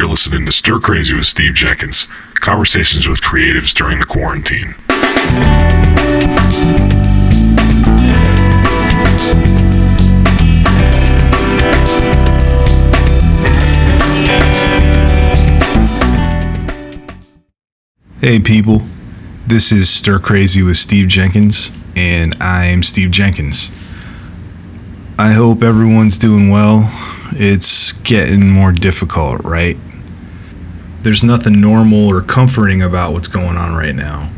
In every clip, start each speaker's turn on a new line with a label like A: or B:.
A: You're listening to Stir Crazy with Steve Jenkins, conversations with creatives during the quarantine.
B: Hey, people. This is Stir Crazy with Steve Jenkins, and I'm Steve Jenkins. I hope everyone's doing well. It's getting more difficult, right? There's nothing normal or comforting about what's going on right now.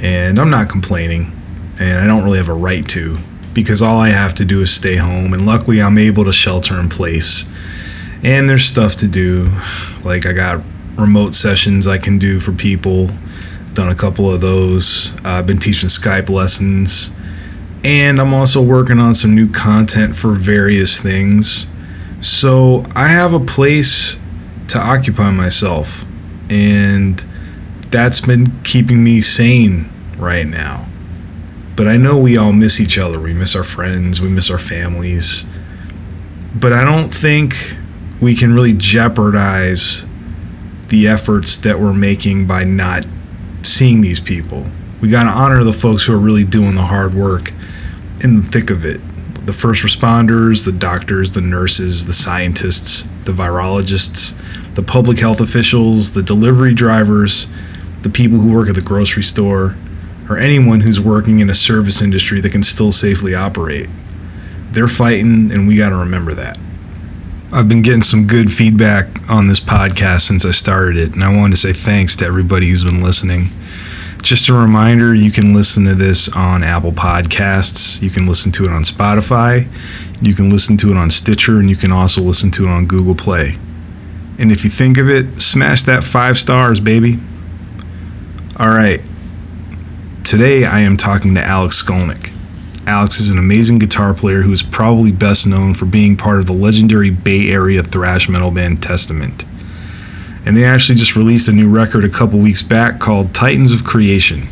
B: And I'm not complaining, and I don't really have a right to, because all I have to do is stay home, and luckily I'm able to shelter in place. And there's stuff to do, like I got remote sessions I can do for people. Done a couple of those. I've been teaching Skype lessons. And I'm also working on some new content for various things. So I have a place to occupy myself. And that's been keeping me sane right now. But I know we all miss each other. We miss our friends, we miss our families. But I don't think we can really jeopardize the efforts that we're making by not seeing these people. We got to honor the folks who are really doing the hard work in the thick of it. The first responders, the doctors, the nurses, the scientists, the virologists, the public health officials, the delivery drivers, the people who work at the grocery store, or anyone who's working in a service industry that can still safely operate. They're fighting, and we got to remember that. I've been getting some good feedback on this podcast since I started it, and I wanted to say thanks to everybody who's been listening. Just a reminder you can listen to this on Apple Podcasts, you can listen to it on Spotify, you can listen to it on Stitcher, and you can also listen to it on Google Play. And if you think of it, smash that five stars, baby. All right. Today I am talking to Alex Skolnick. Alex is an amazing guitar player who is probably best known for being part of the legendary Bay Area thrash metal band Testament. And they actually just released a new record a couple weeks back called Titans of Creation.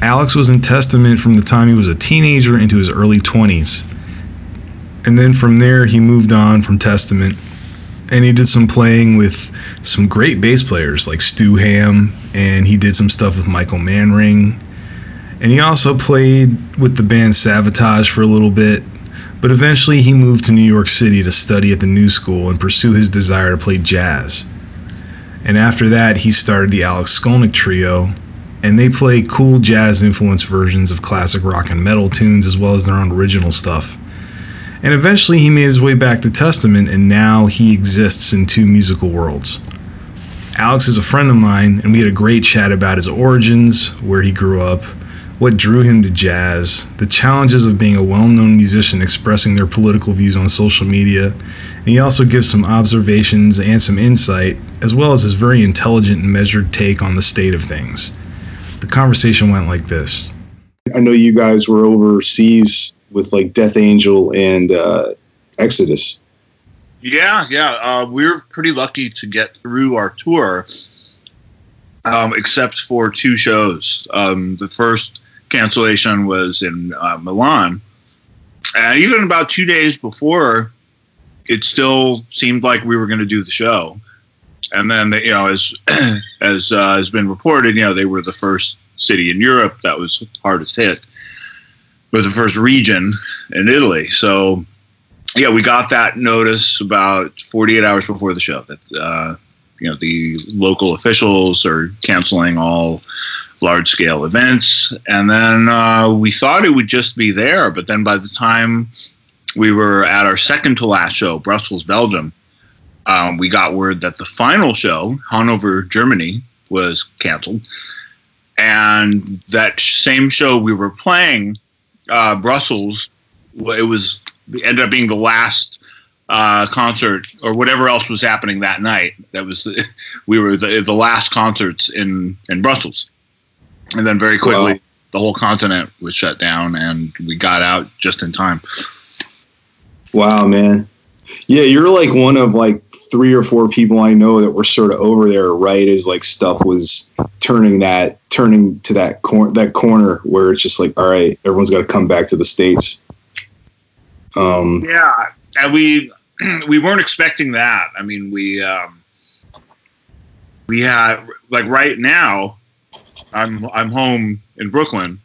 B: Alex was in Testament from the time he was a teenager into his early 20s. And then from there, he moved on from Testament and he did some playing with some great bass players like Stu Hamm, and he did some stuff with Michael Manring and he also played with the band Savatage for a little bit, but eventually he moved to New York City to study at the New School and pursue his desire to play jazz. And after that, he started the Alex Skolnick Trio, and they play cool jazz influenced versions of classic rock and metal tunes as well as their own original stuff. And eventually he made his way back to Testament, and now he exists in two musical worlds. Alex is a friend of mine, and we had a great chat about his origins, where he grew up, what drew him to jazz, the challenges of being a well known musician expressing their political views on social media, and he also gives some observations and some insight, as well as his very intelligent and measured take on the state of things. The conversation went like this
C: I know you guys were overseas with like Death Angel and uh, Exodus.
D: Yeah, yeah. Uh, we were pretty lucky to get through our tour, um, except for two shows. Um, the first cancellation was in uh, Milan. And even about two days before, it still seemed like we were going to do the show. And then, you know, as as uh, has been reported, you know, they were the first city in Europe that was hardest hit, was the first region in Italy. So, yeah, we got that notice about 48 hours before the show that uh, you know the local officials are canceling all large scale events. And then uh, we thought it would just be there, but then by the time we were at our second to last show, Brussels, Belgium, um, we got word that the final show, Hanover, Germany, was canceled. And that same show we were playing, uh, Brussels, it was it ended up being the last uh, concert or whatever else was happening that night. That was we were the, the last concerts in in Brussels and then very quickly wow. the whole continent was shut down and we got out just in time
C: wow man yeah you're like one of like three or four people i know that were sort of over there right as like stuff was turning that turning to that corner that corner where it's just like all right everyone's got to come back to the states
D: um yeah and we we weren't expecting that i mean we um we had like right now, I'm I'm home in Brooklyn,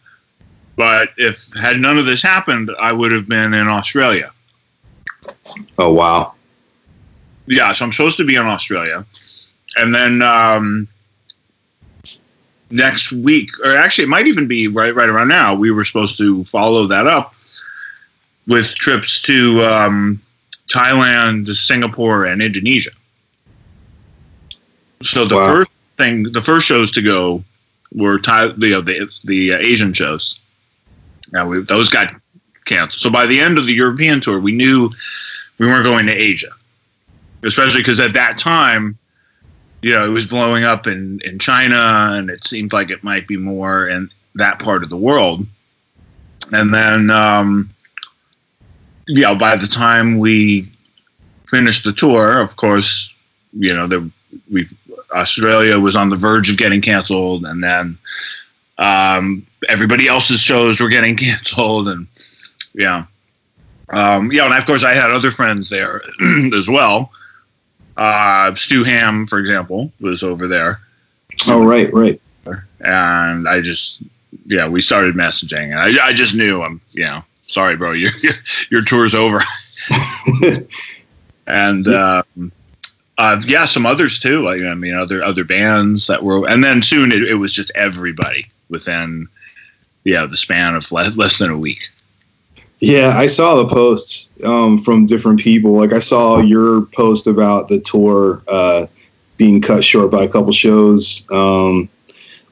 D: but if had none of this happened, I would have been in Australia.
B: Oh wow.
D: Yeah, so I'm supposed to be in Australia, and then um, next week, or actually, it might even be right right around now. We were supposed to follow that up with trips to um, Thailand, Singapore, and Indonesia. So the
B: Wow.
D: first thing, the first shows to go were Thai, the the, the uh, Asian shows. Now we, those got canceled. So by the end of the European tour, we knew we weren't going to Asia, especially because at that time, you know, it was blowing up in in China, and it seemed like it might be more in that part of the world. And then, um, yeah, by the time we finished the tour, of course, you know, the, we Australia was on the verge of getting canceled, and then um, everybody else's shows were getting canceled, and yeah, um, yeah, and of course I had other friends there as well. Uh, Stu Hamm, for example, was over there,
B: Oh right, right.
D: and I just yeah, we started messaging, and I, I just knew I'm you know sorry, bro, your your, tour's over, and. Um, uh, yeah, some others too. Like I mean, other other bands that were, and then soon it, it was just everybody within, yeah, the span of less, less than a week.
B: Yeah, I saw the posts um, from different people. Like I saw your post about the tour uh, being cut short by a couple shows. Um,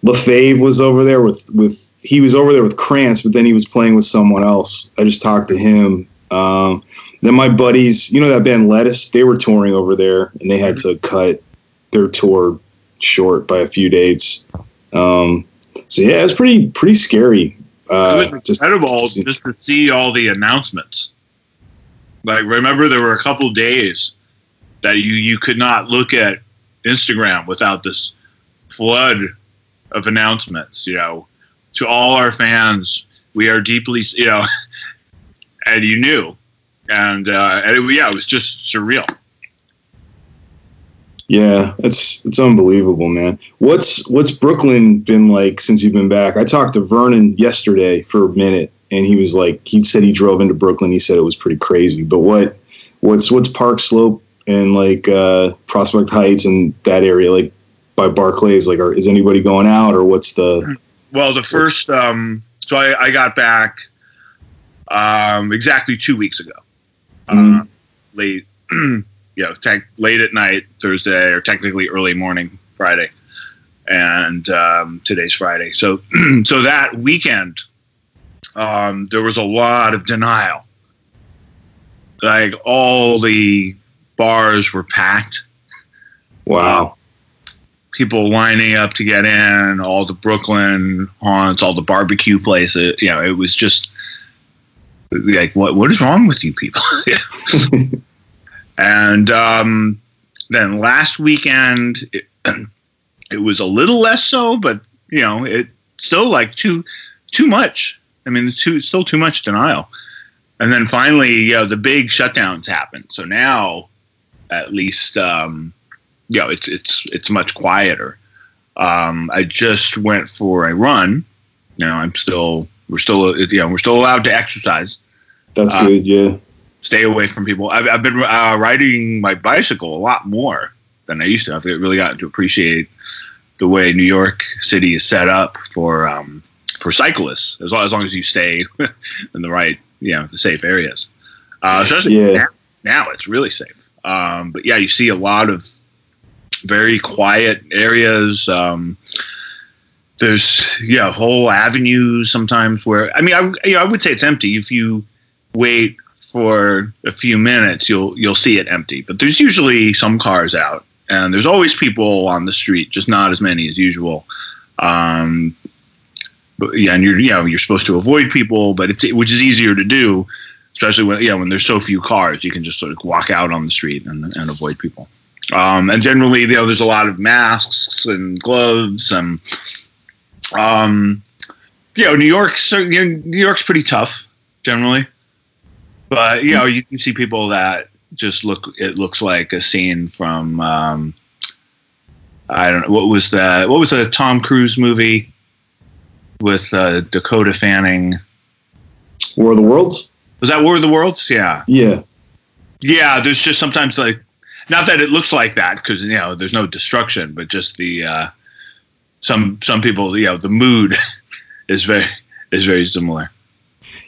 B: was over there with with he was over there with Krantz, but then he was playing with someone else. I just talked to him. Um, then my buddies, you know that band Lettuce, they were touring over there, and they had to cut their tour short by a few dates. Um, so yeah, it was pretty pretty scary. Uh,
D: it was
B: just
D: incredible
B: to see-
D: just to see all the announcements. Like remember, there were a couple days that you you could not look at Instagram without this flood of announcements. You know, to all our fans, we are deeply you know, and you knew, and uh, and it, yeah, it was just surreal.
B: Yeah, it's it's unbelievable, man. What's what's Brooklyn been like since you've been back? I talked to Vernon yesterday for a minute, and he was like, he said he drove into Brooklyn. He said it was pretty crazy. But what what's what's Park Slope and like uh, Prospect Heights and that area like by Barclays? Like, are, is anybody going out or what's the?
D: Well, the first, um, so I, I got back um, exactly two weeks ago. Uh,
B: Mhm.
D: late, you know, tech, late at night Thursday, or technically early morning Friday, and um, today's Friday. So, so that weekend, um, there was a lot of denial. Like all the bars were packed
B: Wow.
D: people lining up to get in, all the Brooklyn haunts, all the barbecue places. You know, it was just like, what what is wrong with you people? and um, then last weekend, it, it was a little less so, but you know, it still like too too much. I mean, too still too much denial. And then finally, you know, the big shutdowns happened. So now, at least, um, you know, it's it's it's much quieter. Um, I just went for a run. You know, I'm still we're still you know we're still allowed to exercise.
B: That's
D: Uh,
B: good. Yeah.
D: Stay away from people. I've, I've been uh, riding my bicycle a lot more than I used to. I've really gotten to appreciate the way New York City is set up for um, for cyclists, as long as, long as you stay in the right, you know, the safe areas. Uh, especially
B: Yeah.
D: now, now, it's really safe. Um, but yeah, you see a lot of very quiet areas. Um, there's yeah whole avenues sometimes where I mean I you know, I would say it's empty if you wait for a few minutes you'll you'll see it empty. But there's usually some cars out and there's always people on the street just not as many as usual. Um, but yeah and you're you know you're supposed to avoid people but it's which is easier to do especially when yeah when there's so few cars you can just sort of walk out on the street and, and avoid people. Um, and generally you know there's a lot of masks and gloves and um, know New York's New York's pretty tough generally but you know you can see people that just look it looks like a scene from um, I don't know what was that. What was the Tom Cruise movie with uh, Dakota Fanning?
B: War of the Worlds.
D: Was that War of the Worlds? Yeah,
B: Yeah.
D: yeah. There's just sometimes like, not that it looks like that because you know there's no destruction, but just the uh, some some people you know the mood is very is very similar.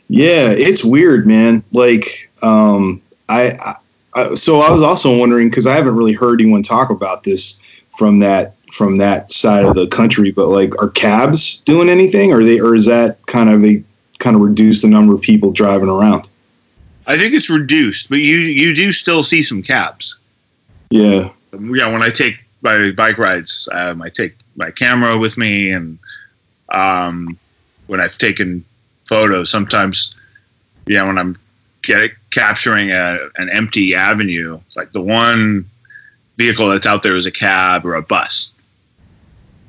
B: Yeah, it's weird, man. Like, um, I, I so I was also wondering because I haven't really heard anyone talk about this from that from that side of the country. But like, are cabs doing anything? Or they or is that kind of they kind of reduce the number of people driving around?
D: I think it's reduced, but you you do still see some cabs.
B: Yeah,
D: yeah, when I take my bike rides, um, I take my camera with me, and um, when I've taken photos, sometimes, yeah, when I'm get, capturing a, an empty avenue, like the one vehicle that's out there is a cab or a bus.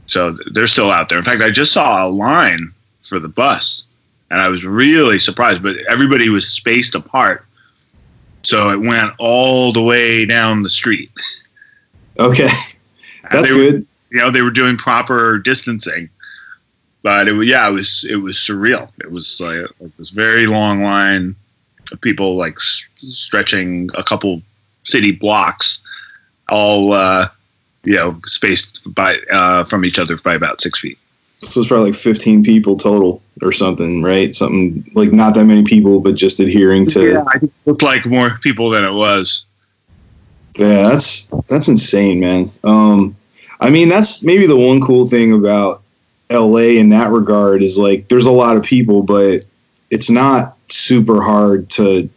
D: So they're still out there. In fact, I just saw a line for the bus, and I was really surprised. But everybody was spaced apart, so it went all the way down the street.
B: okay, that's
D: they were-
B: good.
D: you know they were doing proper distancing but it was yeah it was it was surreal it was like, like this very long line of people like s- stretching a couple city blocks all uh you know spaced by uh from each other by about six feet
B: So it's probably like 15 people total or something, right? Something like not that many people, but just adhering to.
D: yeah i think it looked like more people than it was
B: Yeah, that's that's insane, man. Um, I mean, that's maybe the one cool thing about LA in that regard is like there's a lot of people, but it's not super hard to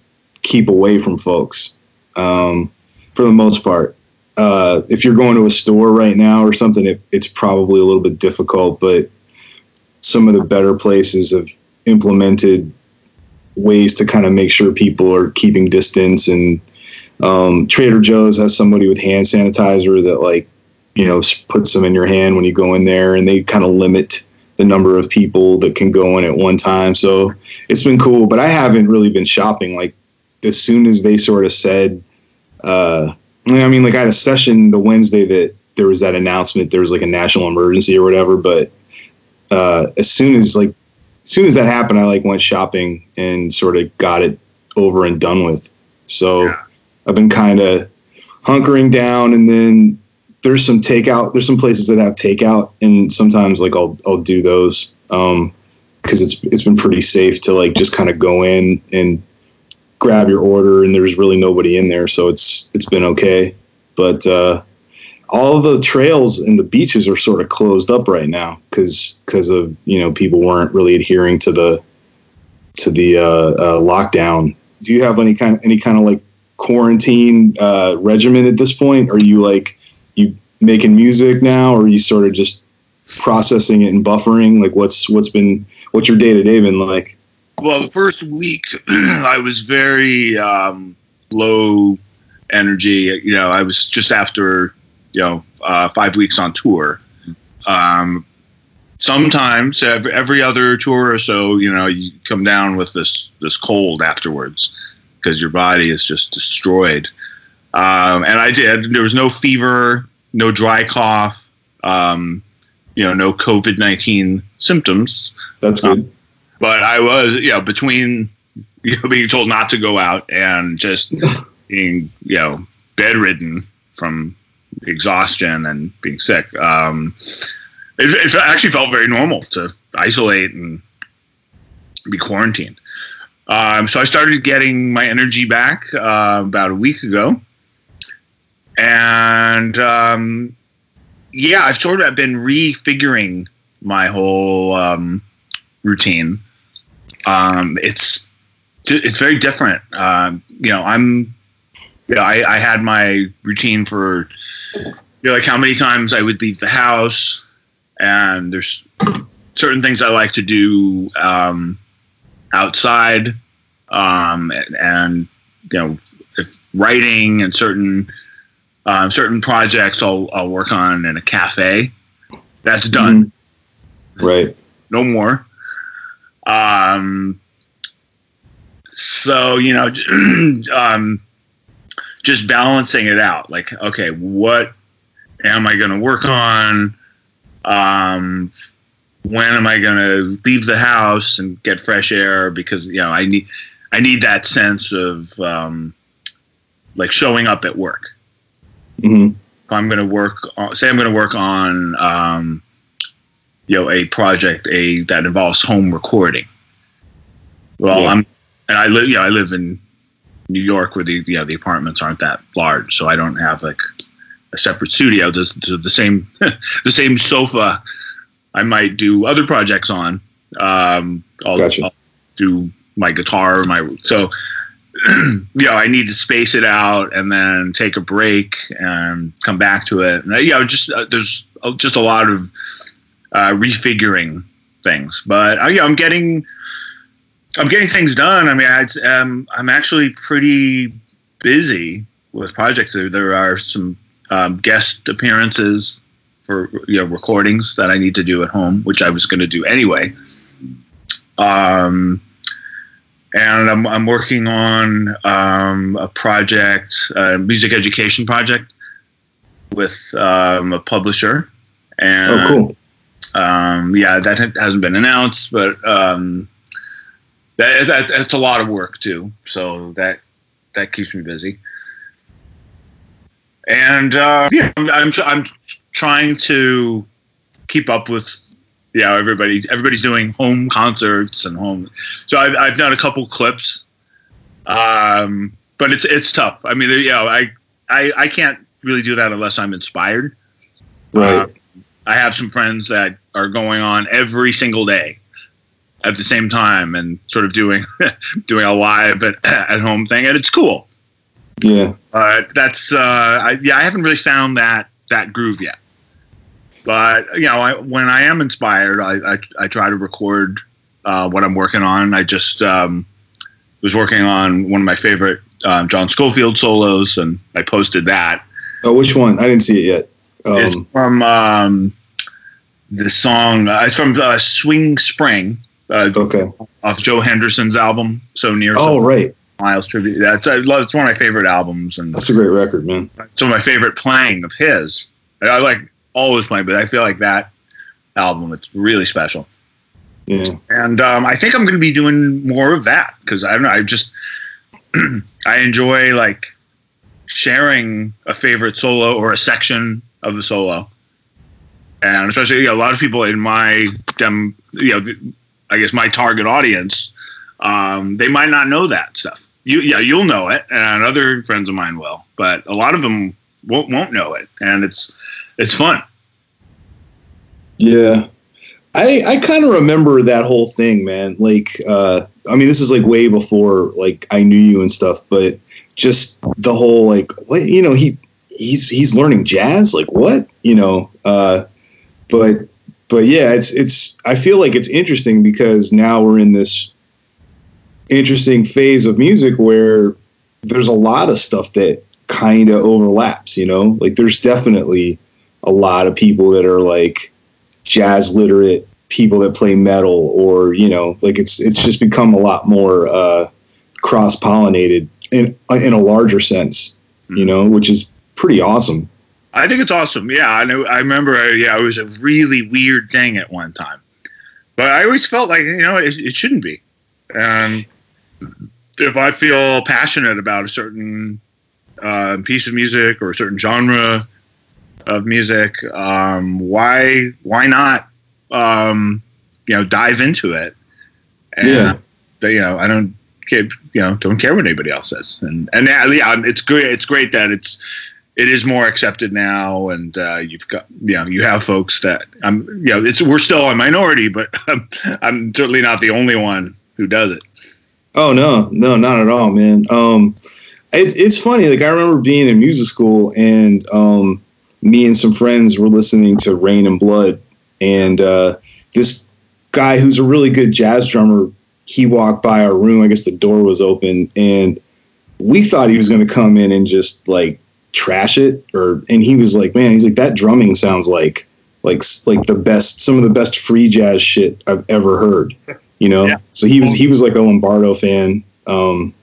B: keep away from folks um, for the most part. Uh, if you're going to a store right now or something, it, it's probably a little bit difficult, but some of the better places have implemented ways to kind of make sure people are keeping distance and um, Trader Joe's has somebody with hand sanitizer that like you know puts them in your hand when you go in there, and they kind of limit the number of people that can go in at one time. So it's been cool, but I haven't really been shopping. Like as soon as they sort of said, uh, I mean, like I had a session the Wednesday that there was that announcement there was like a national emergency or whatever, but uh, as soon as like as soon as that happened, I like went shopping and sort of got it over and done with. So.
D: Yeah.
B: I've been kind of hunkering down, and then there's some takeout. There's some places that have takeout, and sometimes like I'll I'll do those because it's it's been pretty safe to like just kind of go in and grab your order, and there's really nobody in there, so it's it's been okay. But uh, all the trails and the beaches are sort of closed up right now because because of you know people weren't really adhering to the to the uh, uh, lockdown. Do you have any kind any kind of like quarantine uh, regimen at this point? Are you like you making music now, or are you sort of just processing it and buffering? Like what's what's been what's your day to day been like?
D: Well, the first week I was very um, low energy. You know, I was just after you know uh, five weeks on tour. Um, sometimes every, every other tour or so, you know, you come down with this this cold afterwards because your body is just destroyed. Um, and I did. There was no fever, no dry cough, um, you know, no COVID nineteen symptoms
B: That's good.
D: but I was, you know, between you know, being told not to go out and just being, you know, bedridden from exhaustion and being sick. Um, it, it actually felt very normal to isolate and be quarantined. Um, so I started getting my energy back uh, about a week ago, and um, yeah, I've sort of been refiguring my whole um, routine. Um, it's it's very different. Um, you know, I'm you know, I, I had my routine for you know, like how many times I would leave the house, and there's certain things I like to do um, outside, um, and, and you know, if writing and certain uh, certain projects I'll I'll work on in a cafe. That's done
B: Right.
D: no more. Um, so you know, um, just balancing it out. Like, okay, what am I going to work on? Um, when am I going to leave the house and get fresh air? Because you know I need I need that sense of um, like showing up at work.
B: Hmm
D: If I'm going to work, on, say I'm going to work on um, you know a project a that involves home recording. Well,
B: Yeah.
D: I'm and I live you know I live in New York where the you know the apartments aren't that large, so I don't have like a separate studio. Just the same the same sofa I might do other projects on. Um, I'll,
B: Gotcha.
D: I'll do my guitar, my so you know I need to space it out and then take a break and come back to it. And, you know, just uh, there's uh, just a lot of uh, refiguring things, but uh, yeah, I'm getting I'm getting things done. I mean, I, um, I'm actually pretty busy with projects. There, there are some um, guest appearances for you know recordings that I need to do at home, which I was going to do anyway. Um, and I'm, I'm working on um, a project, a music education project with um, a publisher. And
B: Oh, cool.
D: um, yeah, that hasn't been announced, but um, that, that that's a lot of work too. So that that keeps me busy. And uh, yeah, I'm, I'm I'm trying to keep up with yeah everybody. Everybody's doing home concerts and home. So I've I've done a couple clips, um, but it's it's tough. I mean, you know, I I I can't really do that unless I'm inspired.
B: Right.
D: Uh, I have some friends that are going on every single day at the same time and sort of doing doing a live at, at home thing, and it's cool.
B: yeah.
D: But that's uh, I, yeah, I haven't really found that that groove yet. But you know, I, when I am inspired, I, I, I try to record uh, what I'm working on. I just um, was working on one of my favorite um, John Scofield solos, and I posted that.
B: Oh, which one? I didn't see it yet.
D: it's
B: Um,
D: from um, the song. Uh, it's from uh, Swing Spring uh,
B: okay.
D: off Joe Henderson's album. So near.
B: Oh,
D: So
B: right.
D: Miles tribute. That's I love. It's one of my favorite albums, and
B: That's a great record, man.
D: It's one of my favorite playing of his. I like all his playing, but I feel like that album it's really special.
B: Yeah.
D: And um, I think I'm going to be doing more of that because I don't know. I just I enjoy like sharing a favorite solo or a section of the solo, and especially you know, a lot of people in my dem, you know, I guess my target audience, um, they might not know that stuff. You yeah, you'll know it, and other friends of mine will, but a lot of them won't won't know it, and it's it's fun.
B: Yeah. I, I kind of remember that whole thing, man. Like, uh, I mean, this is like way before like I knew you and stuff, but just the whole like, what you know, he he's he's learning jazz, like what you know. Uh, but but yeah, it's it's. I feel like it's interesting because now we're in this interesting phase of music where there's a lot of stuff that kind of overlaps. You know, like there's definitely a lot of people that are like jazz literate people that play metal or you know like it's it's just become a lot more uh, cross pollinated in in a larger sense you know which is pretty awesome
D: I think it's awesome. Yeah, I know. I remember. Uh, yeah, it was a really weird thing at one time, but I always felt like you know it, it shouldn't be. And if I feel passionate about a certain uh, piece of music or a certain genre of music, um, why why not um, you know dive into it? And,
B: Yeah.
D: You know, I don't care. You know, don't care what anybody else says. And and yeah, yeah, it's great. It's great that it's it is more accepted now, and uh, you've got you know you have folks that I'm you know it's we're still a minority, but I'm, I'm certainly not the only one who does it.
B: oh no no not at all man um it's, it's funny like i remember being in music school and um me and some friends were listening to Raining Blood and uh this guy who's a really good jazz drummer he walked by our room i guess the door was open and we thought he was going to come in and just like trash it or and he was like man he's like that drumming sounds like like like the best some of the best free jazz shit i've ever heard you know
D: Yeah.
B: so he was he was like a lombardo fan um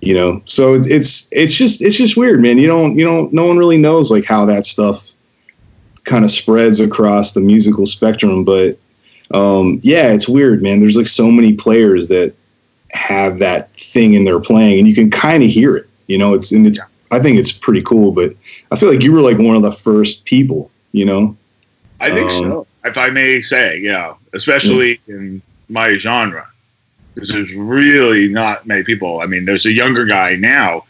B: you know so it's it's it's just it's just weird man you don't you don't no one really knows like how that stuff kind of spreads across the musical spectrum. But um, yeah, it's weird, man. There's like so many players that have that thing in their playing, and you can kind of hear it. You know, it's and it's. I think it's pretty cool, but I feel like you were like one of the first people. You know,
D: I think
B: Um,
D: so, if I may say, yeah, especially in my genre, because there's really not many people. I mean, there's a younger guy now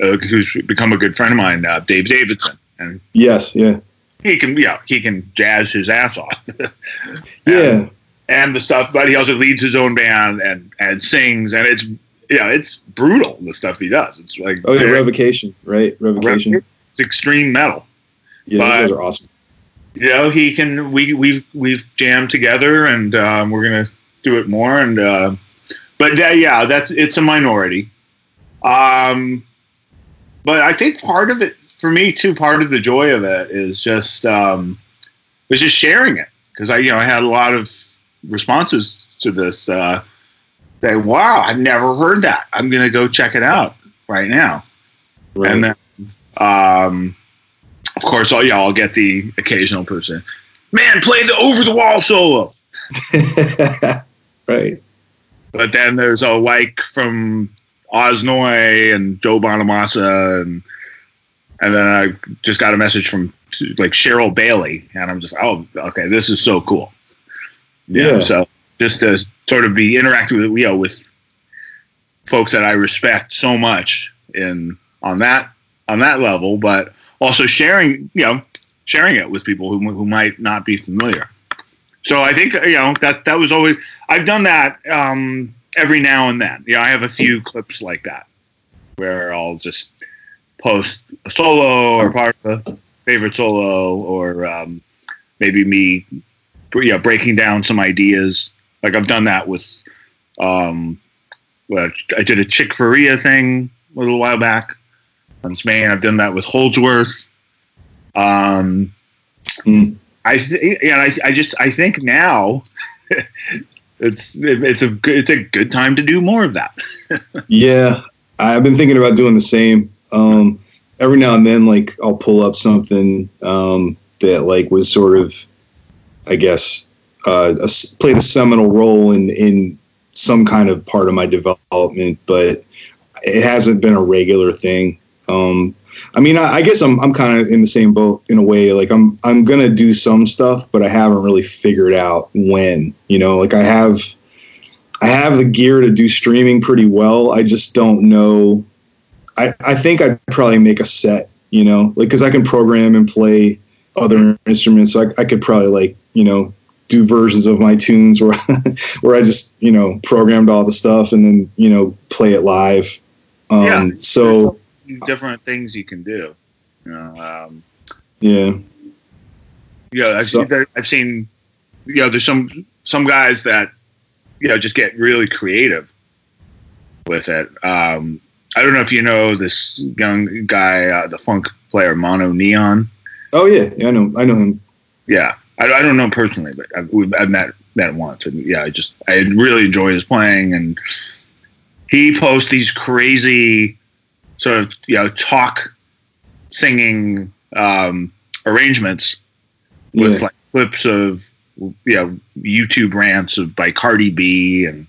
D: uh, who's become a good friend of mine, uh, Dave Davidson, and
B: yes, yeah,
D: he can, yeah, he can jazz his ass off.
B: yeah,
D: and the stuff, but he also leads his own band and and sings, and it's yeah, it's brutal the stuff he does. It's like
B: oh yeah, revocation, right? Revocation.
D: it's extreme metal.
B: Yeah,
D: But-
B: those guys are awesome.
D: You know, he can. We we've we've jammed together, and um, we're gonna do it more. And uh, but that, yeah, that's it's a minority. Um, but I think part of it for me too. Part of the joy of it is just um, was just sharing it because I you know I had a lot of responses to this. Uh, say, wow, I've never heard that. I'm gonna go check it out right now.
B: Right.
D: And then, um, of course, I'll, yeah, I'll get the occasional person. Man, play the over the wall solo.
B: right.
D: But then there's a like from Oz Noy and Joe Bonamassa, and and then I just got a message from like Cheryl Bailey, and I'm just oh okay, this is so cool. Yeah.
B: Yeah.
D: So just to sort of be interactive with you know with folks that I respect so much in on that on that level, but also sharing you know sharing it with people who who might not be familiar. So I think you know that that was always I've done that um, every now and then. Yeah, I have a few clips like that where I'll just post a solo or part of a favorite solo or um, maybe me yeah breaking down some ideas. Like I've done that with um, I did a Chick Corea thing a little while back on Spain. I've done that with Holdsworth. Um,
B: Hmm.
D: I yeah, I, I just I think now it's it's a good it's a good time to do more of that.
B: Yeah, I've been thinking about doing the same. Um, every now and then, like I'll pull up something um, that like was sort of, I guess, uh, a played a seminal role in in some kind of part of my development, but it hasn't been a regular thing. Um, I mean, I, I guess I'm I'm kind of in the same boat in a way. Like I'm I'm gonna do some stuff, but I haven't really figured out when. You know, like I have I have the gear to do streaming pretty well. I just don't know. I, I think I'd probably make a set, you know, like because I can program and play other instruments. So I, I could probably like, you know, do versions of my tunes where where I just, you know, programmed all the stuff and then, you know, play it live. Um,
D: Yeah.
B: So
D: different things you can do. You know, um,
B: yeah,
D: yeah, I've,
B: So-
D: there, I've seen. You know, there's some some guys that you know just get really creative with it. Um, I don't know if you know this young guy, uh, the funk player MonoNeon.
B: oh yeah, yeah, I know, I know him.
D: Yeah, I, I don't know him personally, but I've, we've, I've met met once, and yeah, I just I really enjoy his playing, and he posts these crazy sort of you know talk singing um, arrangements with
B: Yeah,
D: like clips of you know YouTube rants of by Cardi B and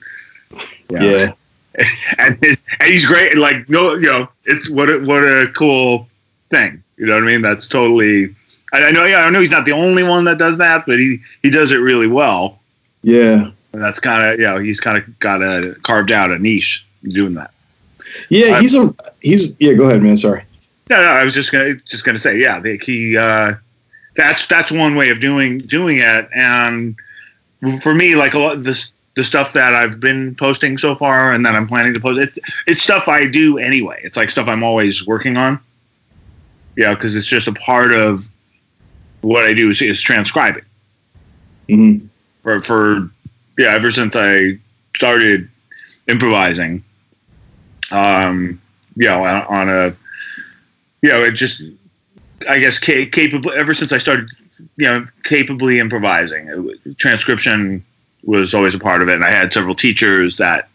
D: you know,
B: yeah,
D: and, and he's great. And like, no, you know, it's what a, what a cool thing. You know what I mean? That's totally. I, I know. Yeah, I know he's not the only one that does that, but he he does it really well.
B: yeah.
D: And that's kind of you know he's kind of got a carved out a niche doing that.
B: Yeah,
D: I'm-
B: he's a he's yeah. Go ahead, man. Sorry.
D: No, no, I was just gonna just gonna say, yeah, the, he. Uh, that's that's one way of doing doing it, and for me, like a lot this the stuff that I've been posting so far, and that I'm planning to post, it's it's stuff I do anyway. It's like stuff I'm always working on. Yeah, because it's just a part of what I do is, is transcribing
B: hmm
D: for for yeah. Ever since I started improvising, um, you know, on, a you know, it just I guess ca- capable ever since I started, you know, capably improvising. Transcription was always a part of it, and I had several teachers that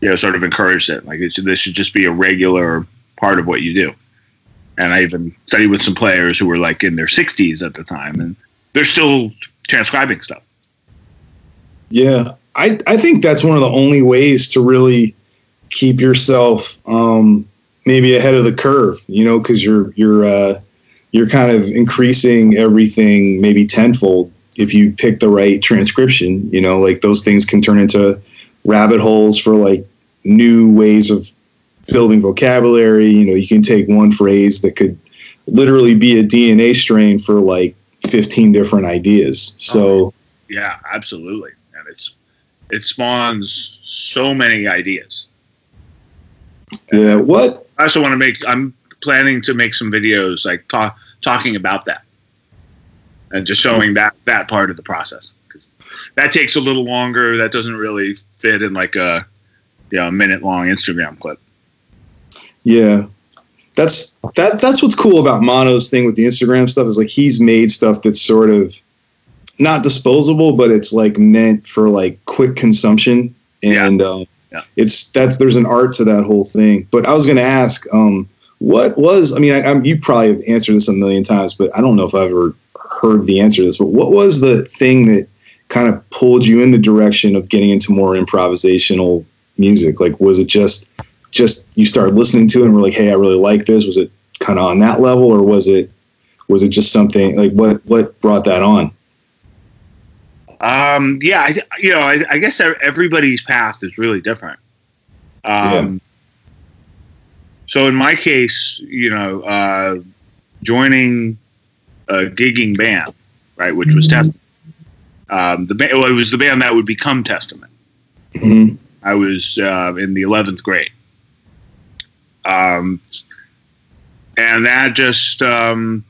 D: you know sort of encouraged it. Like this should just be a regular part of what you do. and I even studied with some players who were like in their 60s at the time, and they're still transcribing stuff.
B: Yeah, I I think that's one of the only ways to really keep yourself um, maybe ahead of the curve. You know, because you're you're uh, you're kind of increasing everything maybe tenfold if you pick the right transcription. You know, like those things can turn into rabbit holes for like new ways of building vocabulary. You know, you can take one phrase that could literally be a DNA strain for like 15 different ideas. So,
D: yeah, absolutely. And it's, it spawns so many ideas.
B: Yeah. What?
D: I also want to make, I'm planning to make some videos like talk, talking about that and just showing that, that part of the process. Cause that takes a little longer. That doesn't really fit in like a, you know, a minute long Instagram clip.
B: Yeah. That's that that's what's cool about Mono's thing with the Instagram stuff is like he's made stuff that's sort of not disposable, but it's like meant for like quick consumption. And
D: Yeah.
B: uh,
D: Yeah.
B: it's that's there's an art to that whole thing. But I was gonna ask, um, what was I mean, I, you probably have answered this a million times, but I don't know if I've ever heard the answer to this. But what was the thing that kind of pulled you in the direction of getting into more improvisational music? Like, was it just just you started listening to it and were like, hey, I really like this? Was it kind of on that level, or was it was it just something like what what brought that on?
D: Um, yeah, I, you know, I, I guess everybody's path is really different. Um, So in my case, you know, uh, joining a gigging band, right, which was Testament. Um, the ba- well, it was the band that would become Testament.
B: Mm-hmm.
D: I was uh, in the eleventh grade, um, and that just, um,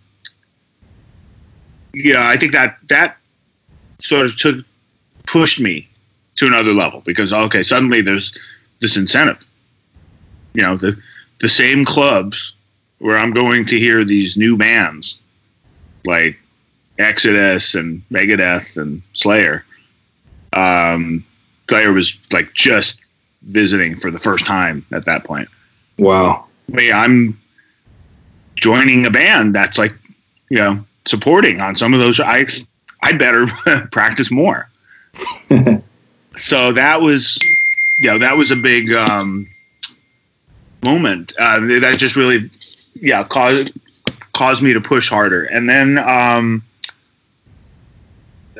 D: yeah, I think that that sort of took pushed me to another level because okay, suddenly there's this incentive. You know, the the same clubs where I'm going to hear these new bands like Exodus and Megadeth and Slayer. Um, Slayer was like just visiting for the first time at that point.
B: Wow.
D: I'm joining a band that's like, you know, supporting on some of those. I I better practice more. so that was, you know, that was a big um, moment. Uh, that just really, yeah, caused caused me to push harder. And then um,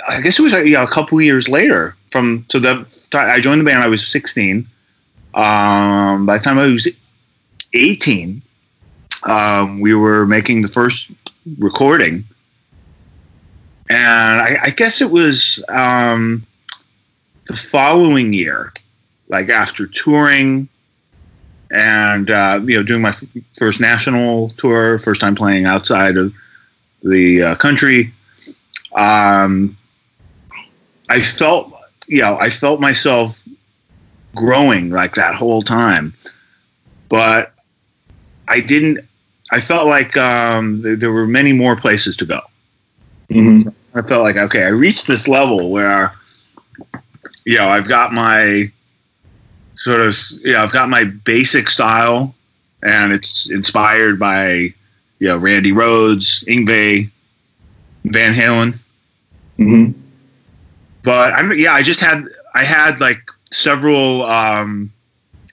D: I guess it was yeah, a couple years later from so the I joined the band. I was 16. Um, by the time I was 18, um, we were making the first recording, and I, I guess it was um, the following year, like after touring and uh, you know doing my first national tour, first time playing outside of the uh, country. Um, I felt, you know, I felt myself growing like that whole time, but I didn't. I felt like um, there, there were many more places to go.
B: Mm-hmm.
D: I felt like okay, I reached this level where, you know, I've got my sort of yeah, I've got my basic style, and it's inspired by you know Randy Rhoads, Yngwie, Van Halen.
B: Mm-hmm.
D: But I'm yeah, I just had I had like several um,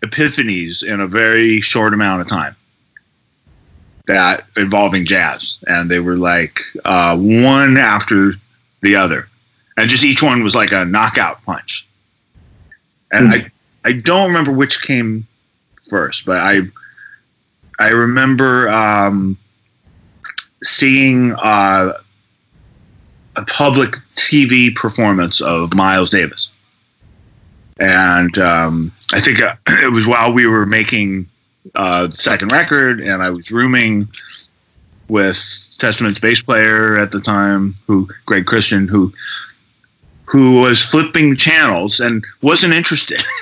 D: epiphanies in a very short amount of time that involving jazz, and they were like uh, one after the other, and just each one was like a knockout punch. And I I don't remember which came first, but I I remember um, seeing uh, a public TV performance of Miles Davis, and um, I think uh, it was while we were making uh, second record, and I was rooming with Testament's bass player at the time, who Greg Christian, who who was flipping channels and wasn't interested.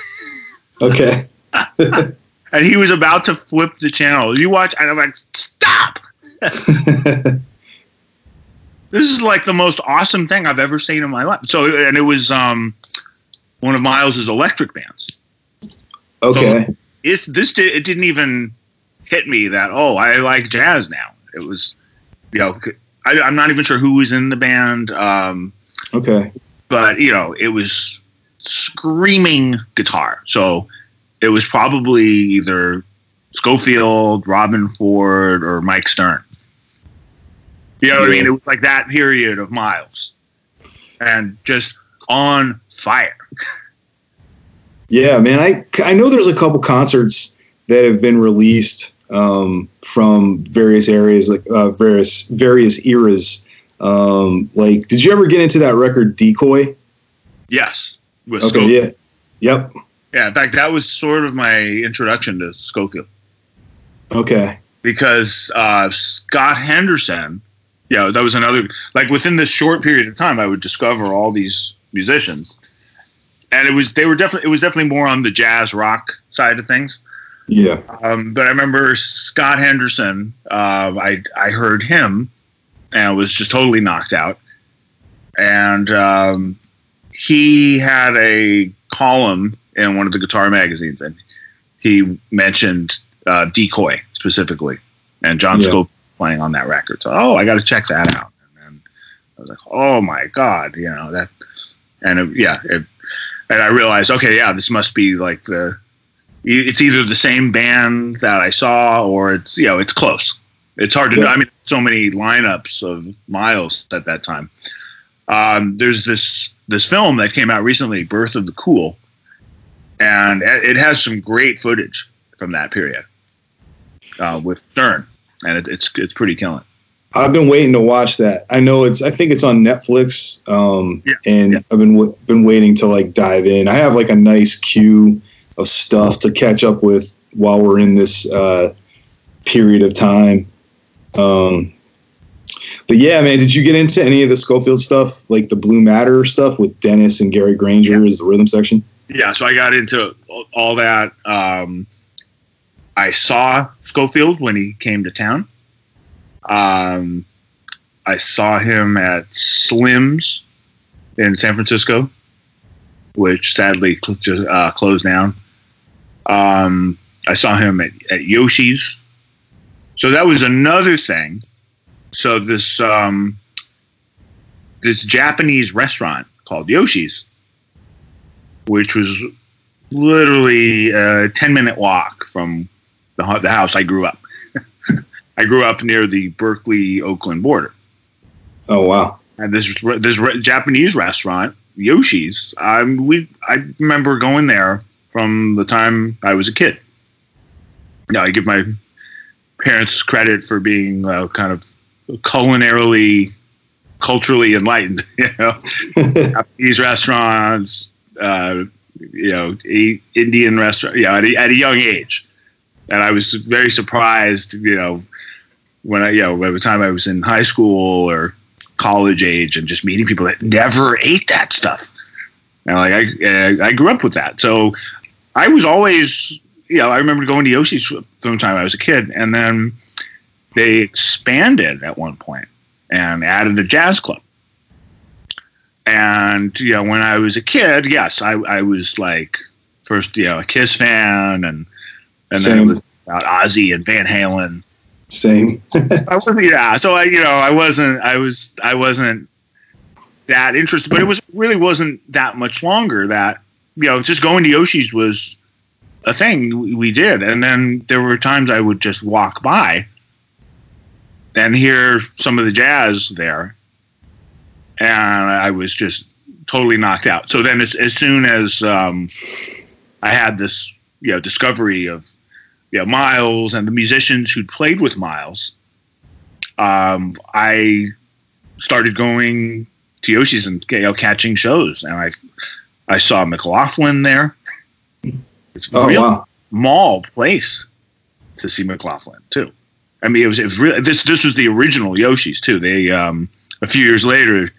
B: Okay.
D: and he was about to flip the channel. You watch, and I'm like, stop! This is like the most awesome thing I've ever seen in my life. So, and it was um, one of Miles's electric bands.
B: okay.
D: It's this. Did, it didn't even hit me that oh I like jazz now. It was you know I, I'm not even sure who was in the band, um,
B: Okay.
D: but you know it was screaming guitar. So it was probably either Scofield, Robben Ford, or Mike Stern. You know what I mean? It was like that period of Miles, and just on fire.
B: Yeah, man. I I know there's a couple concerts that have been released um, from various areas, like uh, various various eras. Um, like, did you ever get into that record Decoy?
D: Yes, with
B: Okay.
D: Scofield.
B: Yeah. Yep.
D: Yeah, in fact, that was sort of my introduction to Scofield
B: Okay.
D: because uh, Scott Henderson, you know, that was another like within this short period of time, I would discover all these musicians, and it was they were definitely it was definitely more on the jazz rock side of things.
B: Yeah.
D: Um, but I remember Scott Henderson. Uh, I I heard him, and I was just totally knocked out. And um, he had a column in one of the guitar magazines, and he mentioned uh, Decoy specifically, and John
B: Yeah.
D: Scope playing on that record. So, oh, I got to check that out. And then I was like, oh my god, you know that, and it, yeah, it, and I realized, okay, yeah, this must be like the it's either the same band that I saw or it's you know it's close. It's hard to know. I mean, so many lineups of Miles at that time. Um, there's this this film that came out recently, Birth of the Cool, and it it has some great footage from that period uh, with Stern, and it, it's it's pretty killing.
B: I've been waiting to watch that. I know it's. I think it's on Netflix. Um,
D: Yeah,
B: and
D: yeah.
B: I've been w- been waiting to like dive in. I have like a nice queue of stuff to catch up with while we're in this uh, period of time. Um, but yeah, man, did you get into any of the Scofield stuff, like the Blue Matter stuff with Dennis and Gary Grainger as the rhythm section?
D: yeah, so I got into all- all that. Um, I saw Scofield when he came to town. Um, I saw him at Slim's in San Francisco, which sadly cl- uh, closed down. Um, I saw him at, at Yoshi's. So that was another thing. So this um, this Japanese restaurant called Yoshi's which was literally a 10 minute walk from the, the house I grew up. I grew up near the Berkeley Oakland border.
B: Oh wow,
D: And this this re- Japanese restaurant, Yoshi's, um, we I remember going there from the time I was a kid. Now I give my parents credit for being uh, kind of culinarily, culturally enlightened. You know, Japanese restaurants, uh, you know, a, Indian restaurant, you know, at a, at a young age. And I was very surprised, you know, when I, you know, by the time I was in high school or college age and just meeting people that never ate that stuff. And like I, I grew up with that. So I was always, you know, I remember going to Yoshi's from the time I was a kid. And then they expanded at one point and added a jazz club. And you know, when I was a kid, yes, I, I was like first, you know, a Kiss fan, and and then
B: Same.
D: was about Ozzy and Van Halen.
B: Same.
D: I wasn't, yeah. So I, you know, I wasn't, I was, I wasn't that interested, but it was really wasn't that much longer that you know, just going to Yoshi's was a thing we- we did, and then there were times I would just walk by and hear some of the jazz there, and I was just totally knocked out. So then, as, as soon as um, I had this, you know, discovery of you know, Miles and the musicians who'd played with Miles, um, I started going to Yoshi's and you know, catching shows, and I I saw McLaughlin there. It's a
B: Oh
D: real
B: wow,
D: mall place to see McLaughlin too. I mean, it was, it was really this. This was the original Yoshi's too. They um, a few years later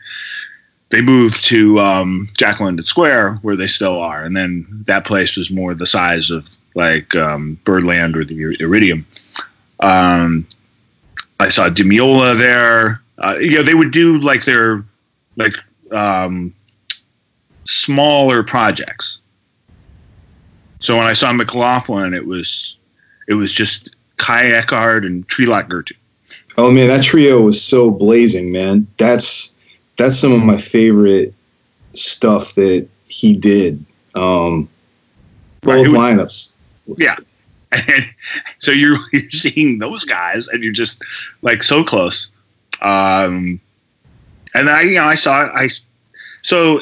D: they moved to um, Jack London Square where they still are, and then that place was more the size of like um, Birdland or the Iridium. Um, I saw Di Meola there. Uh, you know, they would do like their like um, smaller projects. So when I saw McLaughlin, it was it was just Kai Eckhardt, and Trilok Gurtu.
B: Oh man, that trio was so blazing, man. That's that's some of my favorite stuff that he did. Um,
D: Right,
B: both
D: it was-
B: lineups.
D: Yeah. And so you're, you're seeing those guys and you're just like so close. Um, and I, you know, I saw, I, so,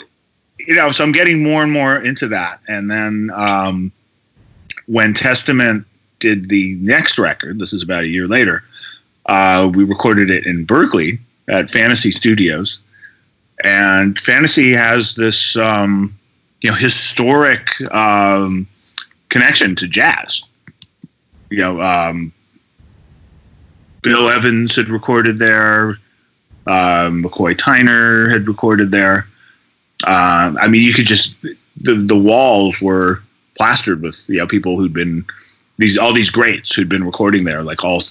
D: you know, so I'm getting more and more into that. And then um, when Testament did the next record, this is about a year later, uh, we recorded it in Berkeley at Fantasy Studios. And Fantasy has this, um, you know, historic um, connection to jazz. You know, um, Bill Evans had recorded there. Um, McCoy Tyner had recorded there. Um, I mean, you could just the the walls were plastered with you know people who'd been these all these greats who'd been recording there like all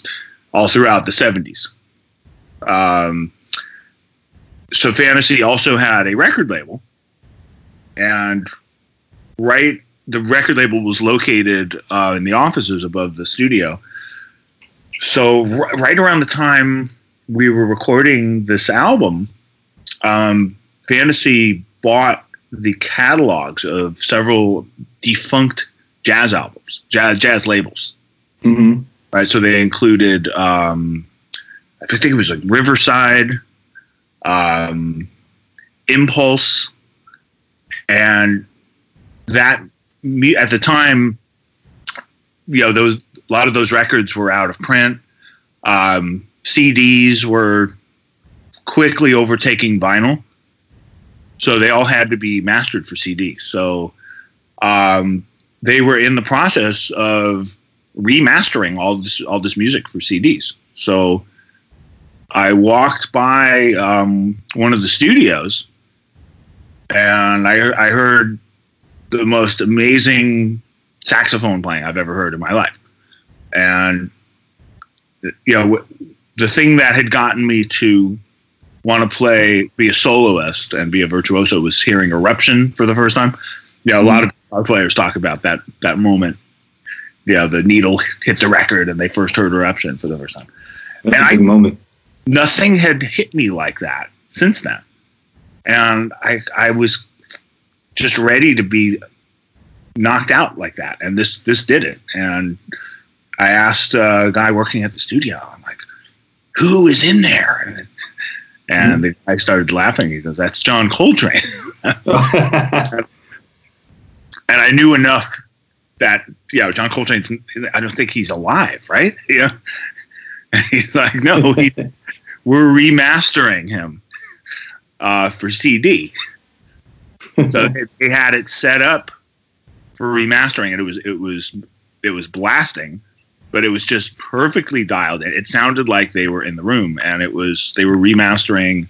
D: all throughout the seventies. Um, so Fantasy also had a record label, and right the record label was located uh, in the offices above the studio. So r- right around the time we were recording this album, um, Fantasy bought the catalogs of several defunct jazz albums, jazz jazz labels.
B: hmm
D: Right, so they included, um, I think it was like Riverside, um, Impulse, and that at the time, you know, those a lot of those records were out of print. Um, CDs were quickly overtaking vinyl, so they all had to be mastered for CD. So um, they were in the process of remastering all this all this music for CDs. So I walked by um, one of the studios, and I I heard the most amazing saxophone playing I've ever heard in my life, and you know the thing that had gotten me to want to play, be a soloist, and be a virtuoso was hearing Eruption for the first time. Yeah, a mm-hmm. lot of our players talk about that that moment yeah, the needle hit the record and they first heard Eruption for the first time.
B: That's
D: And
B: a
D: I-
B: big moment.
D: Nothing had hit me like that since then. And I I was just ready to be knocked out like that. And this this did it. And I asked a guy working at the studio, I'm like, who is in there? And, and the guy started laughing. He goes, That's John Coltrane. and I knew enough that you know John Coltrane's. I don't think he's alive, right? Yeah. And he's like, no, he, we're remastering him uh, for CD. So they, had it set up for remastering, and it was it was it was blasting, but it was just perfectly dialed in. It sounded like they were in the room, and it was they were remastering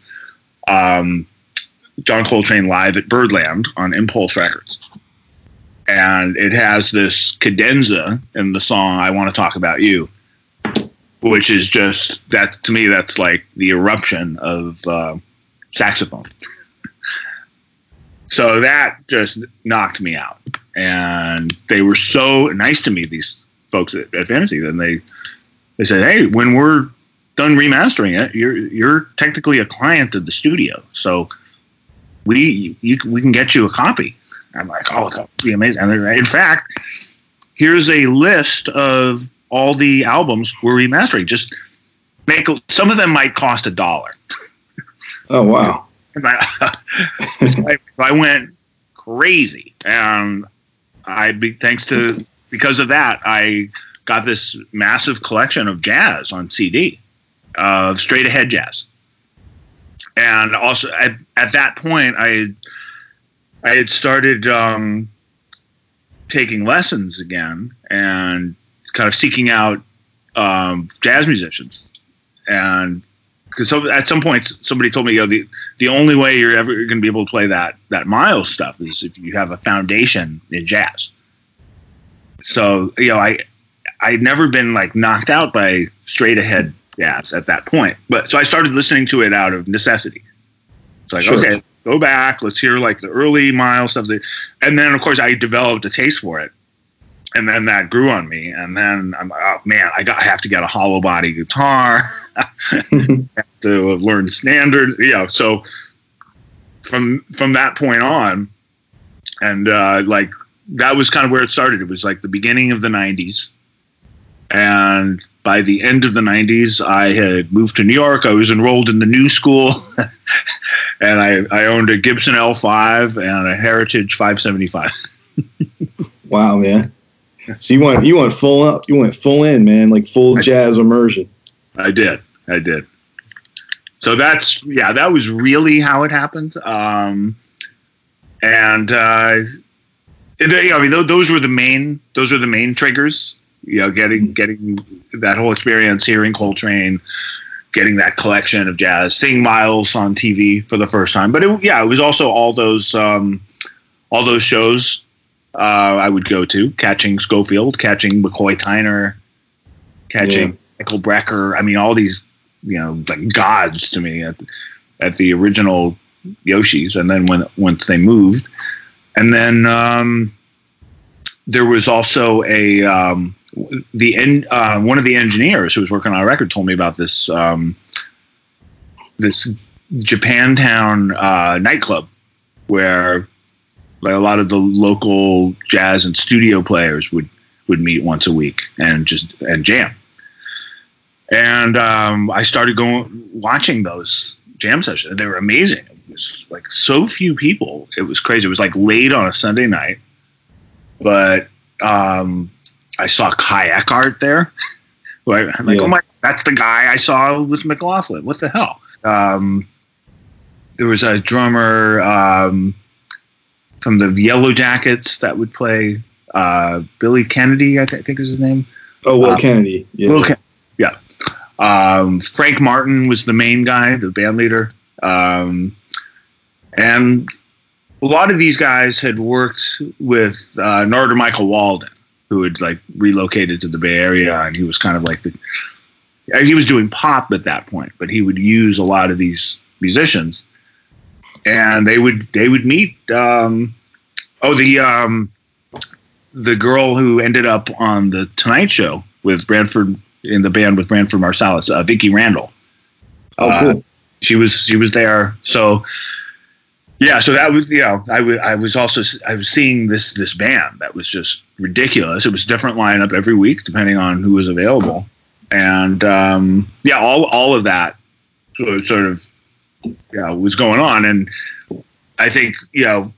D: um, John Coltrane live at Birdland on Impulse Records and it has this cadenza in the song "I Want to Talk About You," which is just that to me. That's like the eruption of uh, saxophone. So that just knocked me out, and they were so nice to me. These folks at, at Fantasy, then they they said, "Hey, when we're done remastering it, you're you're technically a client of the studio, so we you, we can get you a copy." I'm like, oh, that would be amazing. And in fact, here's a list of all the albums we're remastering. Just make some of them might cost a dollar.
B: oh wow.
D: And I, I, I went crazy, and I thanks to because of that, I got this massive collection of jazz on CD, of straight ahead jazz, and also at, at that point, I I had started um, taking lessons again and kind of seeking out um, jazz musicians, and because some, at some point somebody told me, you know, the the only way you're ever going to be able to play that that Miles stuff is if you have a foundation in jazz. So you know, I I'd never been like knocked out by straight ahead jazz at that point, but so I started listening to it out of necessity. It's like
B: Sure.
D: okay, go back, let's hear like the early Miles stuff, that, and then of course I developed a taste for it, and then that grew on me. And then I'm like, oh man, I got I have to get a hollow body guitar, to learn standards. You know, so from from that point on, and uh, like that was kind of where it started. It was like the beginning of the '90s, and by the end of the 90s, I had moved to New York. I was enrolled in the new school, and I, I owned a Gibson L5 and a Heritage 575.
B: wow, man! So you went you went full up, you went full in, man, like full jazz immersion.
D: I did, I did. So that's yeah, that was really how it happened. Um, and uh, I mean, those were the main those were the main triggers you know, getting getting that whole experience, hearing Coltrane, getting that collection of jazz, seeing Miles on TV for the first time. But it, yeah, it was also all those um, all those shows uh, I would go to, catching Scofield, catching McCoy Tyner, catching yeah. Michael Brecker. I mean, all these you know like gods to me at at the original Yoshi's, and then when once they moved, and then um, there was also a um, the en- uh, one of the engineers who was working on a record told me about this um, this Japantown uh, nightclub where like a lot of the local jazz and studio players would would meet once a week and just and jam. And um, I started going watching those jam sessions. They were amazing. It was like so few people. It was crazy. It was like late on a Sunday night, but um, I saw Kai Eckhardt there. like, I'm like, yeah. oh my, that's the guy I saw with McLaughlin. What the hell? Um, there was a drummer um, from the Yellowjackets that would play uh, Billy Kennedy, I, th- I think was his name.
B: Oh, Will um, Kennedy.
D: Yeah. Will Ken- yeah. Um, Frank Martin was the main guy, the band leader. Um, and a lot of these guys had worked with uh, Narada Michael Walden who had like relocated to the Bay Area, and he was kind of like the he was doing pop at that point, but he would use a lot of these musicians, and they would they would meet. Um, oh, the um, the girl who ended up on the Tonight Show with Branford in the band with Branford Marsalis, uh, Vicki Randle.
B: Oh, cool. Uh,
D: she was she was there. So yeah, so that was you know I, w- I was also I was seeing this this band that was just ridiculous. It was different lineup every week depending on who was available, and um, yeah, all all of that sort of, of yeah was going on, and I think you know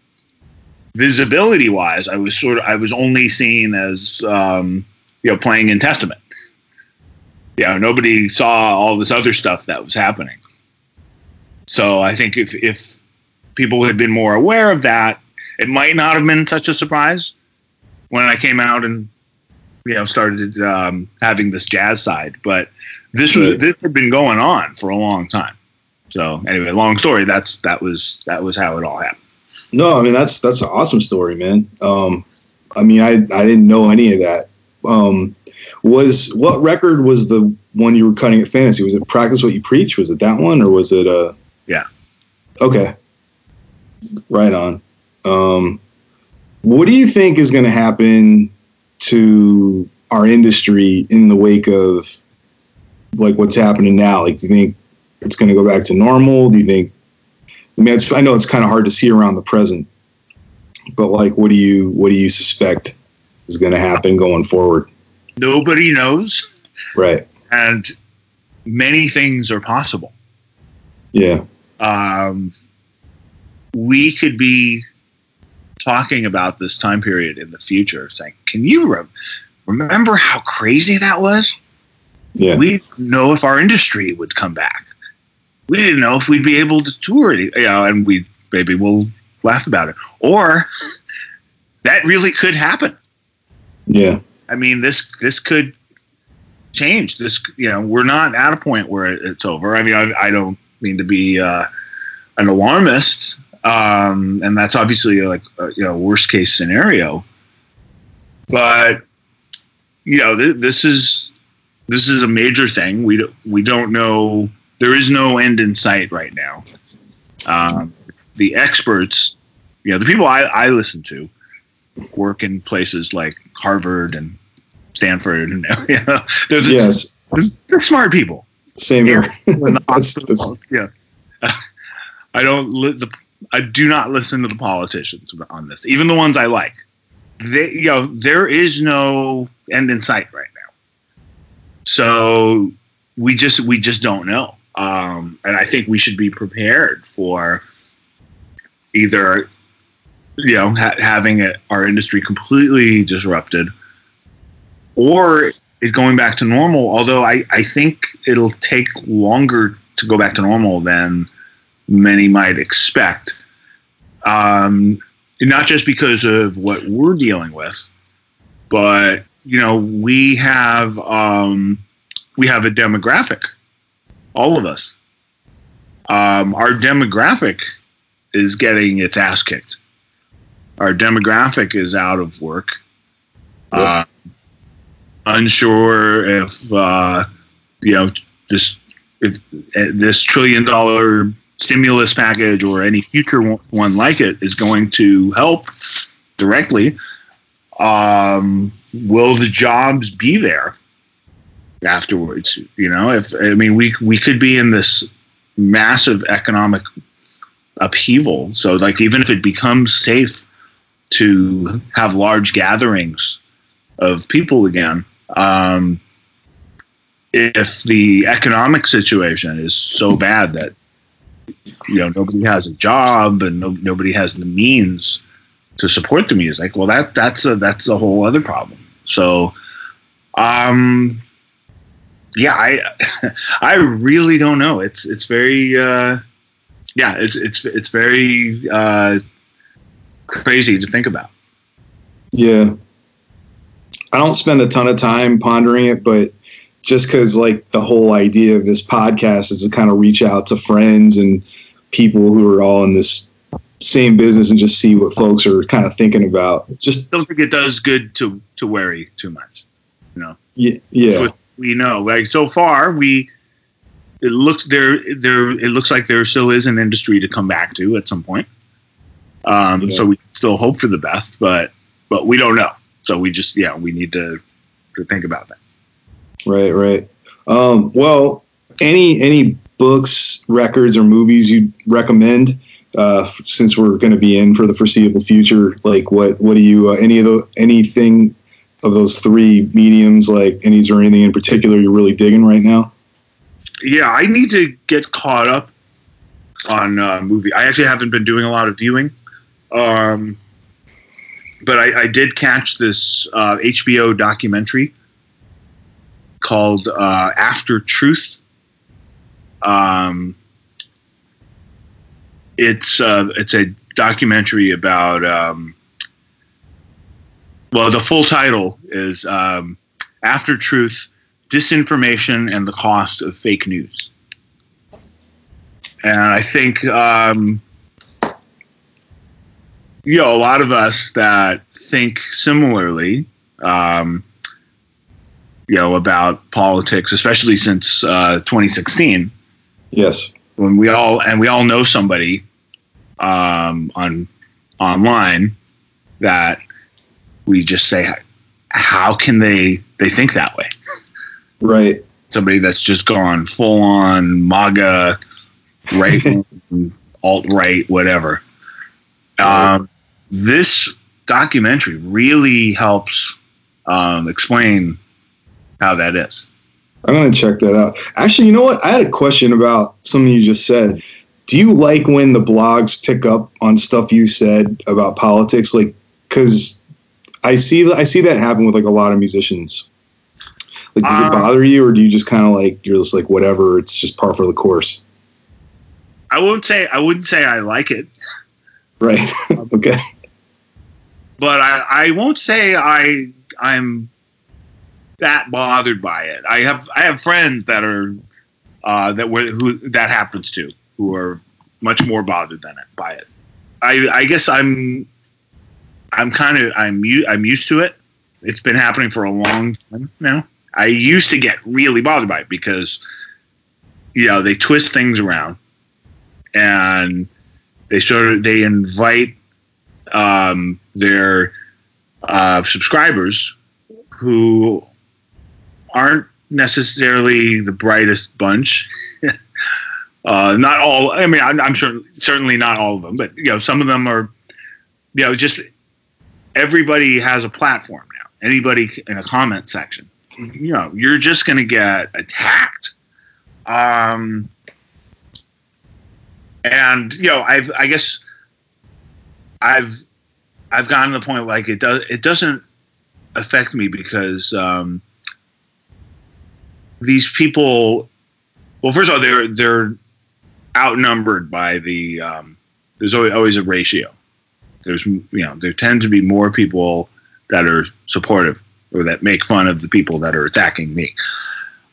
D: visibility wise, I was sort of I was only seen as um, you know playing in Testament. You know, nobody saw all this other stuff that was happening. So I think if if people had been more aware of that, it might not have been such a surprise when I came out and you know started um, having this jazz side. But this was this had been going on for a long time. So anyway, long story. That's that was that was how it all happened.
B: No, I mean that's that's an awesome story, man. Um, I mean, I I didn't know any of that. Um, was what record was the one you were cutting at Fantasy? Was it Practice What You Preach? Was it that one, or was it uh?
D: Yeah.
B: Okay. Right on. Um, what do you think is going to happen to our industry in the wake of like what's happening now? Like, do you think it's going to go back to normal? Do you think? I mean, I know it's kind of hard to see around the present, but like, what do you what do you suspect is going to happen going forward?
D: Nobody knows.
B: Right.
D: And many things are possible.
B: Yeah.
D: Um, we could be talking about this time period in the future, saying, "Can you re- remember how crazy that was?"
B: Yeah.
D: We know if our industry would come back. We didn't know if we'd be able to tour it, you know, and we maybe we'll laugh about it, or that really could happen.
B: Yeah.
D: I mean, this this could change. This, you know, we're not at a point where it's over. I mean, I, I don't mean to be uh, an alarmist, um, and that's obviously like a, you know worst case scenario. But you know th- this is this is a major thing. We don't, we don't know. There is no end in sight right now. Um, the experts, you know, the people I, I listen to, work in places like Harvard and Stanford, and you know, they're, the-
B: Yes,
D: they're smart people.
B: same here. That's- that's-
D: yeah. I don't. Li- the, I do not listen to the politicians on this, even the ones I like. They, you know, there is no end in sight right now. So we just we just don't know, um, and I think we should be prepared for either you know ha- having it, our industry completely disrupted, or it going back to normal. Although I, I think it'll take longer to go back to normal than many might expect. Um, not just because of what we're dealing with, but you know we have um, we have a demographic, all of us. Um, our demographic is getting its ass kicked. Our demographic is out of work. Uh, unsure if uh, you know this if uh, this trillion dollar stimulus package or any future one one like it is going to help directly. Um, will the jobs be there afterwards? You know, if I mean we we could be in this massive economic upheaval. So like even if it becomes safe to have large gatherings of people again, um, if the economic situation is so bad that you know nobody has a job and no, nobody has the means to support the music, well that that's a that's a whole other problem. So, um, yeah, I I really don't know. It's it's very uh, yeah, it's it's it's very uh, crazy to think about.
B: Yeah. I don't spend a ton of time pondering it, but just because, like, the whole idea of this podcast is to kind of reach out to friends and people who are all in this same business and just see what folks are kind of thinking about. Just,
D: I don't think it does good to to worry too much.
B: You know. Yeah.
D: yeah. We know, like so far, we it looks there there it looks like there still is an industry to come back to at some point. Um,
B: Yeah.
D: So we still hope for the best, but but we don't know. So we just yeah we need to to think about that.
B: Right, right. Um, well, any any books, records, or movies you'd recommend? Uh, since we're going to be in for the foreseeable future, like what what do you uh, any of the anything of those three mediums? Like, any is there anything in particular you're really digging right now?
D: yeah, I need to get caught up on uh, movie. I actually haven't been doing a lot of viewing, um, but I, I did catch this uh, HBO documentary called uh, After Truth. Um, it's uh, it's a documentary about. Um, well, the full title is um, After Truth disinformation and the cost of fake news. And I think, um, you know, a lot of us that think similarly, um, you know, about politics, especially since uh, 2016,
B: Yes.
D: when we all and we all know somebody um, on online that we just say, how can they they think that way?
B: Right.
D: somebody that's just gone full on MAGA, right, alt right, whatever. Um, this documentary really helps um, explain how that is.
B: I'm going to check that out. Actually, you know what? I had a question about something you just said. Do you like when the blogs pick up on stuff you said about politics? Like, because I see I see that happen with like a lot of musicians. Like, does
D: Um,
B: it bother you, or do you just kind of like you're just like whatever? It's just par for the course,
D: I won't say I wouldn't say I like it,
B: right? okay,
D: but I, I won't say I I'm that bothered by it. I have I have friends that are uh, that were who that happens to who are much more bothered than it by it. I I guess I'm I'm kind of I'm I'm used to it. It's been happening for a long time now. I used to get really bothered by it because you know they twist things around and they sort of they invite um, their uh, subscribers who aren't necessarily the brightest bunch. uh, not all. I mean, I'm, I'm sure certainly not all of them, but you know, some of them are. You know, just everybody has a platform now. Anybody in a comment section, you know, you're just going to get attacked. Um, and you know, I've I guess I've I've gotten to the point like it does it doesn't affect me because um, these people. Well, first of all, they're they're outnumbered by the. Um, there's always, always a ratio. There's you know there tend to be more people that are supportive or that make fun of the people that are attacking me.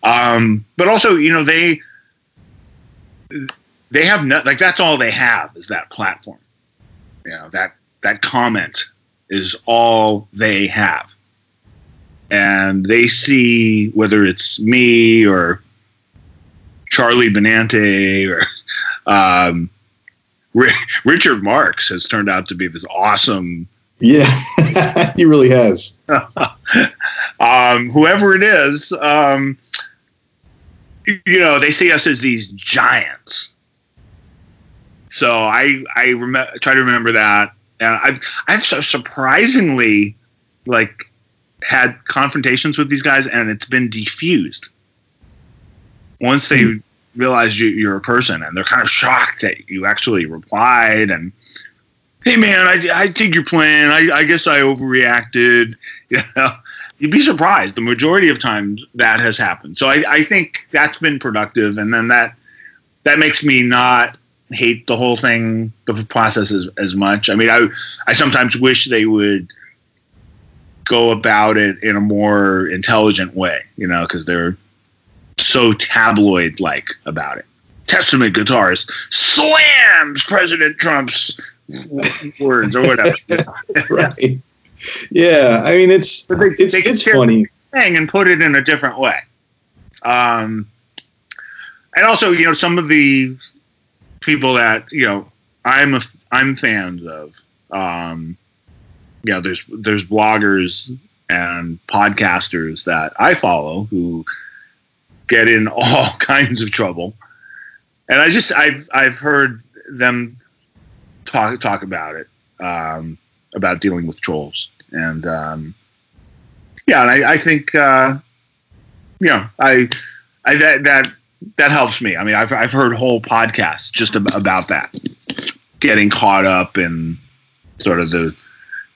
D: Um, but also, you know, they they have no, like that's all they have is that platform. You know that that comment is all they have, and they see whether it's me or Charlie Benante or um, Richard Marx has turned out to be this awesome.
B: Yeah, he really has.
D: um, whoever it is, um, you know, they see us as these giants. So I I rem- try to remember that, and I've I've so surprisingly like had confrontations with these guys, and it's been defused. Once they mm realize you, are a person and they're kind of shocked that you actually replied and hey man i, I take your plan. I, I guess i overreacted. You know? You'd be surprised the majority of times that has happened. So I, I think that's been productive and then that that makes me not hate the whole thing the process as, as much. I mean i i sometimes wish they would go about it in a more intelligent way you know because they're so tabloid like about it. Testament guitarist slams President Trump's words or whatever.
B: right. Yeah, I mean it's they, it's, they it's funny
D: thing and put it in a different way. Um, and also, you know, some of the people that you know I'm a I'm fans of. Um, you know, there's there's bloggers and podcasters that I follow who get in all kinds of trouble. And I just I've I've heard them talk talk about it um, about dealing with trolls and um, yeah, and I, I think uh, you know I I that that that helps me. I mean, I've I've heard whole podcasts just ab- about that, getting caught up in sort of the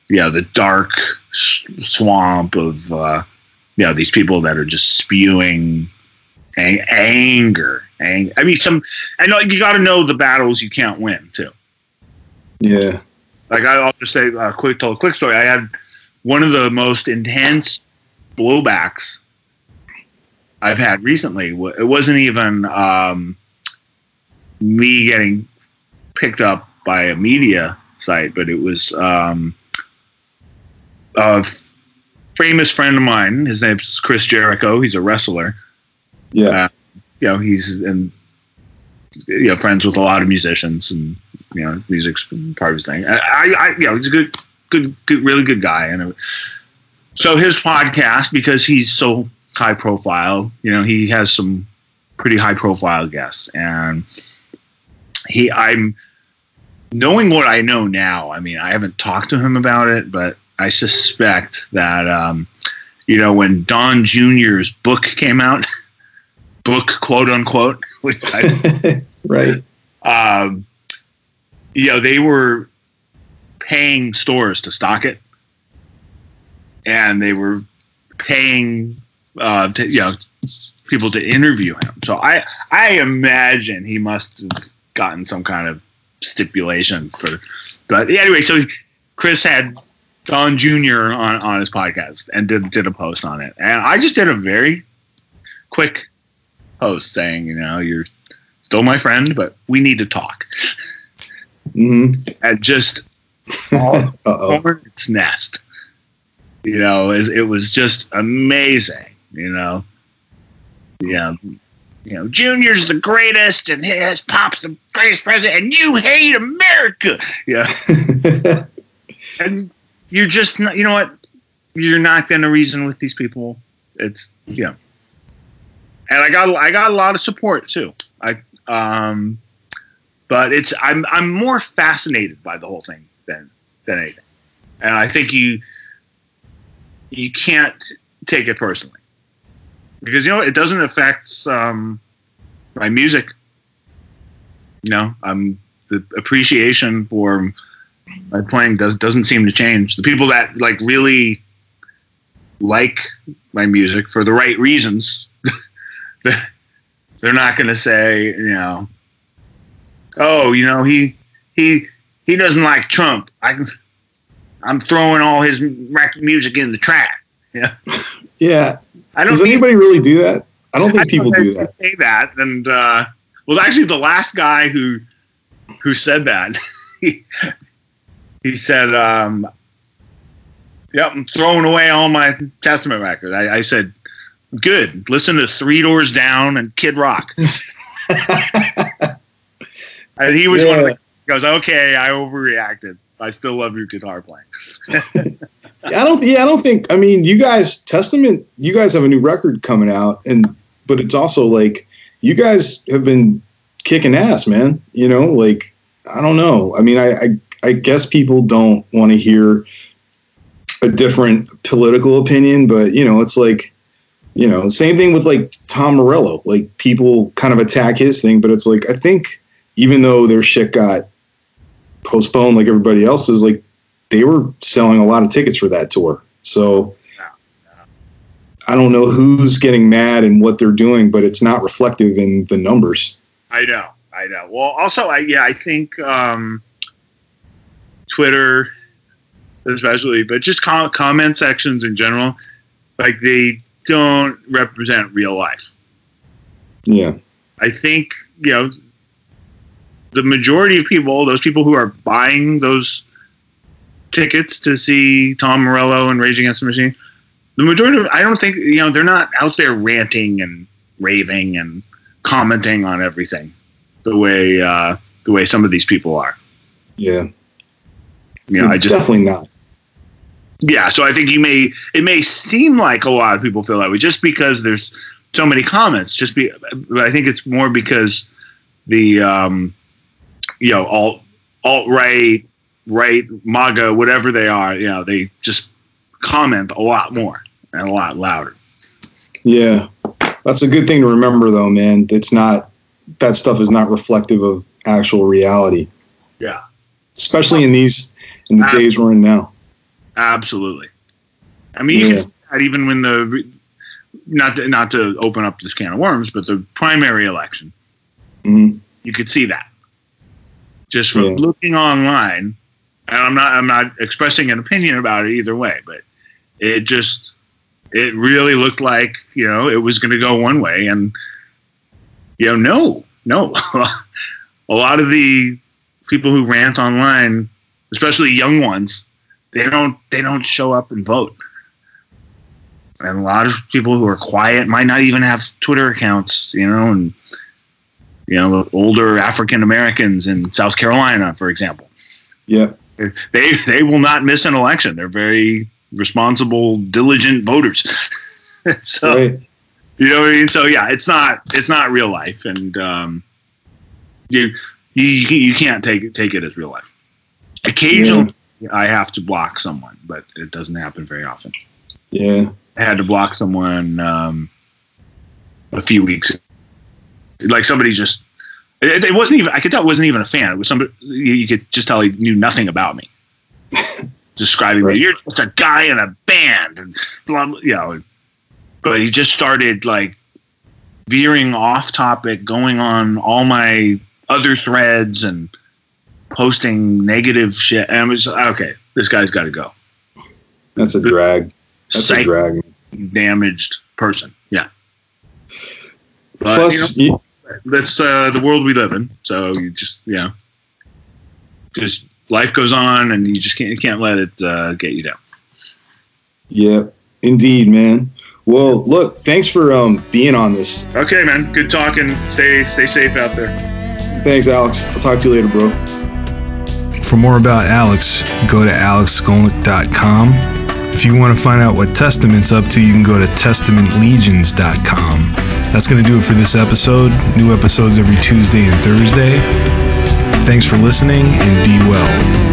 D: yeah the dark swamp of uh, you know these people that are just spewing Ang- anger, anger. I mean, some. I know you got to know the battles you can't win too.
B: Yeah.
D: Like I'll just say, a uh, quick tell a quick story. I had one of the most intense blowbacks I've had recently. It wasn't even um, me getting picked up by a media site, but it was um, a famous friend of mine. His name's Chris Jericho. He's a wrestler.
B: Yeah. Uh,
D: you know, he's and you know friends with a lot of musicians and you know music's part of his thing. I, I you know he's a good, good, good, really good guy. And so his podcast because he's so high profile, you know, he has some pretty high profile guests and he I'm knowing what I know now. I mean, I haven't talked to him about it, but I suspect that um, you know when Don Jr.'s book came out. book, quote unquote.
B: right.
D: Um, you know, they were paying stores to stock it, and they were paying, uh, to, you know, people to interview him. So I, I imagine he must have gotten some kind of stipulation for. But anyway, so Chris had Don Jr. on on his podcast and did did a post on it, and I just did a very quick post saying, you know, you're still my friend, but we need to talk.
B: Mm-hmm.
D: And just over its nest. You know, it was just amazing. You know, yeah, you know, Junior's the greatest, and his pop's the greatest president, and you hate America. Yeah, and you're just not. You know what? you're not going to reason with these people. It's know, and I got I got a lot of support too. I um, but it's I'm I'm more fascinated by the whole thing than than anything, and I think you you can't take it personally because you know it doesn't affect um, my music. You know, I'm the appreciation for my playing does doesn't seem to change. The people that like really like my music for the right reasons, they're not going to say, you know, oh, you know, he he he doesn't like Trump. I can, I'm throwing all his music in the trash. Yeah.
B: Yeah.
D: I don't
B: Does
D: think-
B: anybody really do that? I don't think
D: I
B: people
D: thought
B: do that.
D: Say that, and uh, was actually the last guy who who said that. he, he said, um, "Yep, I'm throwing away all my Testament records." I, I said, "Good. Listen to Three Doors Down and Kid Rock." and he was one of the
B: Yeah.
D: he goes, "Okay, I overreacted. I still love your guitar playing."
B: I don't. Yeah, I don't think. I mean, you guys, Testament. You guys have a new record coming out, and but it's also like you guys have been kicking ass, man. You know, like I don't know. I mean, I I, I guess people don't want to hear a different political opinion, but you know, it's like you know, same thing with like Tom Morello. Like people kind of attack his thing, but it's like I think even though their shit got postponed like everybody else's, like they were selling a lot of tickets for that tour. So I don't know who's getting mad and what they're doing, but it's not reflective in the numbers.
D: I know, I know. Well, also, I yeah, I think um, Twitter, especially, but just com- comment sections in general, like they don't represent real life.
B: Yeah.
D: I think you know the majority of people, those people who are buying those tickets to see Tom Morello and Rage Against the Machine, the majority of I don't think you know they're not out there ranting and raving and commenting on everything the way uh, the way some of these people are.
B: Yeah.
D: You know, I just
B: definitely not.
D: Yeah. So I think you may it may seem like a lot of people feel that way just because there's so many comments. Just be, but I think it's more because the um, you know alt alt right right MAGA whatever they are. You know they just comment a lot more and a lot louder.
B: Yeah. That's a good thing to remember though, man. It's not that stuff is not reflective of actual reality.
D: Yeah.
B: Especially in these in the
D: Uh,
B: days we're in now.
D: Absolutely. I mean, you
B: Yeah.
D: can see that even when the not to, not to open up this can of worms, but the primary election,
B: Mhm.
D: you could see that just from
B: Yeah.
D: looking online. And I'm not I'm not expressing an opinion about it either way, but it just it really looked like you know it was going to go one way, and you know no no, a lot of the people who rant online, especially young ones, they don't they don't show up and vote. And a lot of people who are quiet might not even have Twitter accounts, you know, and you know, older African Americans in South Carolina, for example.
B: Yeah.
D: They they will not miss an election. They're very responsible, diligent voters. so
B: Right.
D: you know what I mean? So yeah, it's not it's not real life, and um, you you you can't take it take it as real life. Occasionally, I have to block someone, but it doesn't happen very often.
B: Yeah.
D: I had to block someone um, a few weeks. Like somebody just, it, it wasn't even. I could tell it wasn't even a fan. It was somebody you, could just tell he knew nothing about me. Describing
B: Right.
D: me, you're just a guy in a band, and blah, blah, you know. But he just started like veering off topic, going on all my other threads and posting negative shit. And I was okay. This guy's got to go.
B: That's a drag. That's a drag.
D: damaged person. Yeah. But
B: Plus,
D: you know, that's uh, the world we live in. So you just know, just life goes on, and you just can't you can't let it uh, get you down.
B: yeah, indeed, man. Well, look, thanks for um, being on this.
D: Okay, man. Good talking. Stay stay safe out there.
B: Thanks, Alex. I'll talk to you later, bro.
E: For more about Alex, go to alexskolnick.com
B: If you want to find out what Testament's up to, you can go to testamentlegions.com. That's going to do it for this episode. New episodes every Tuesday and Thursday. Thanks for listening and be well.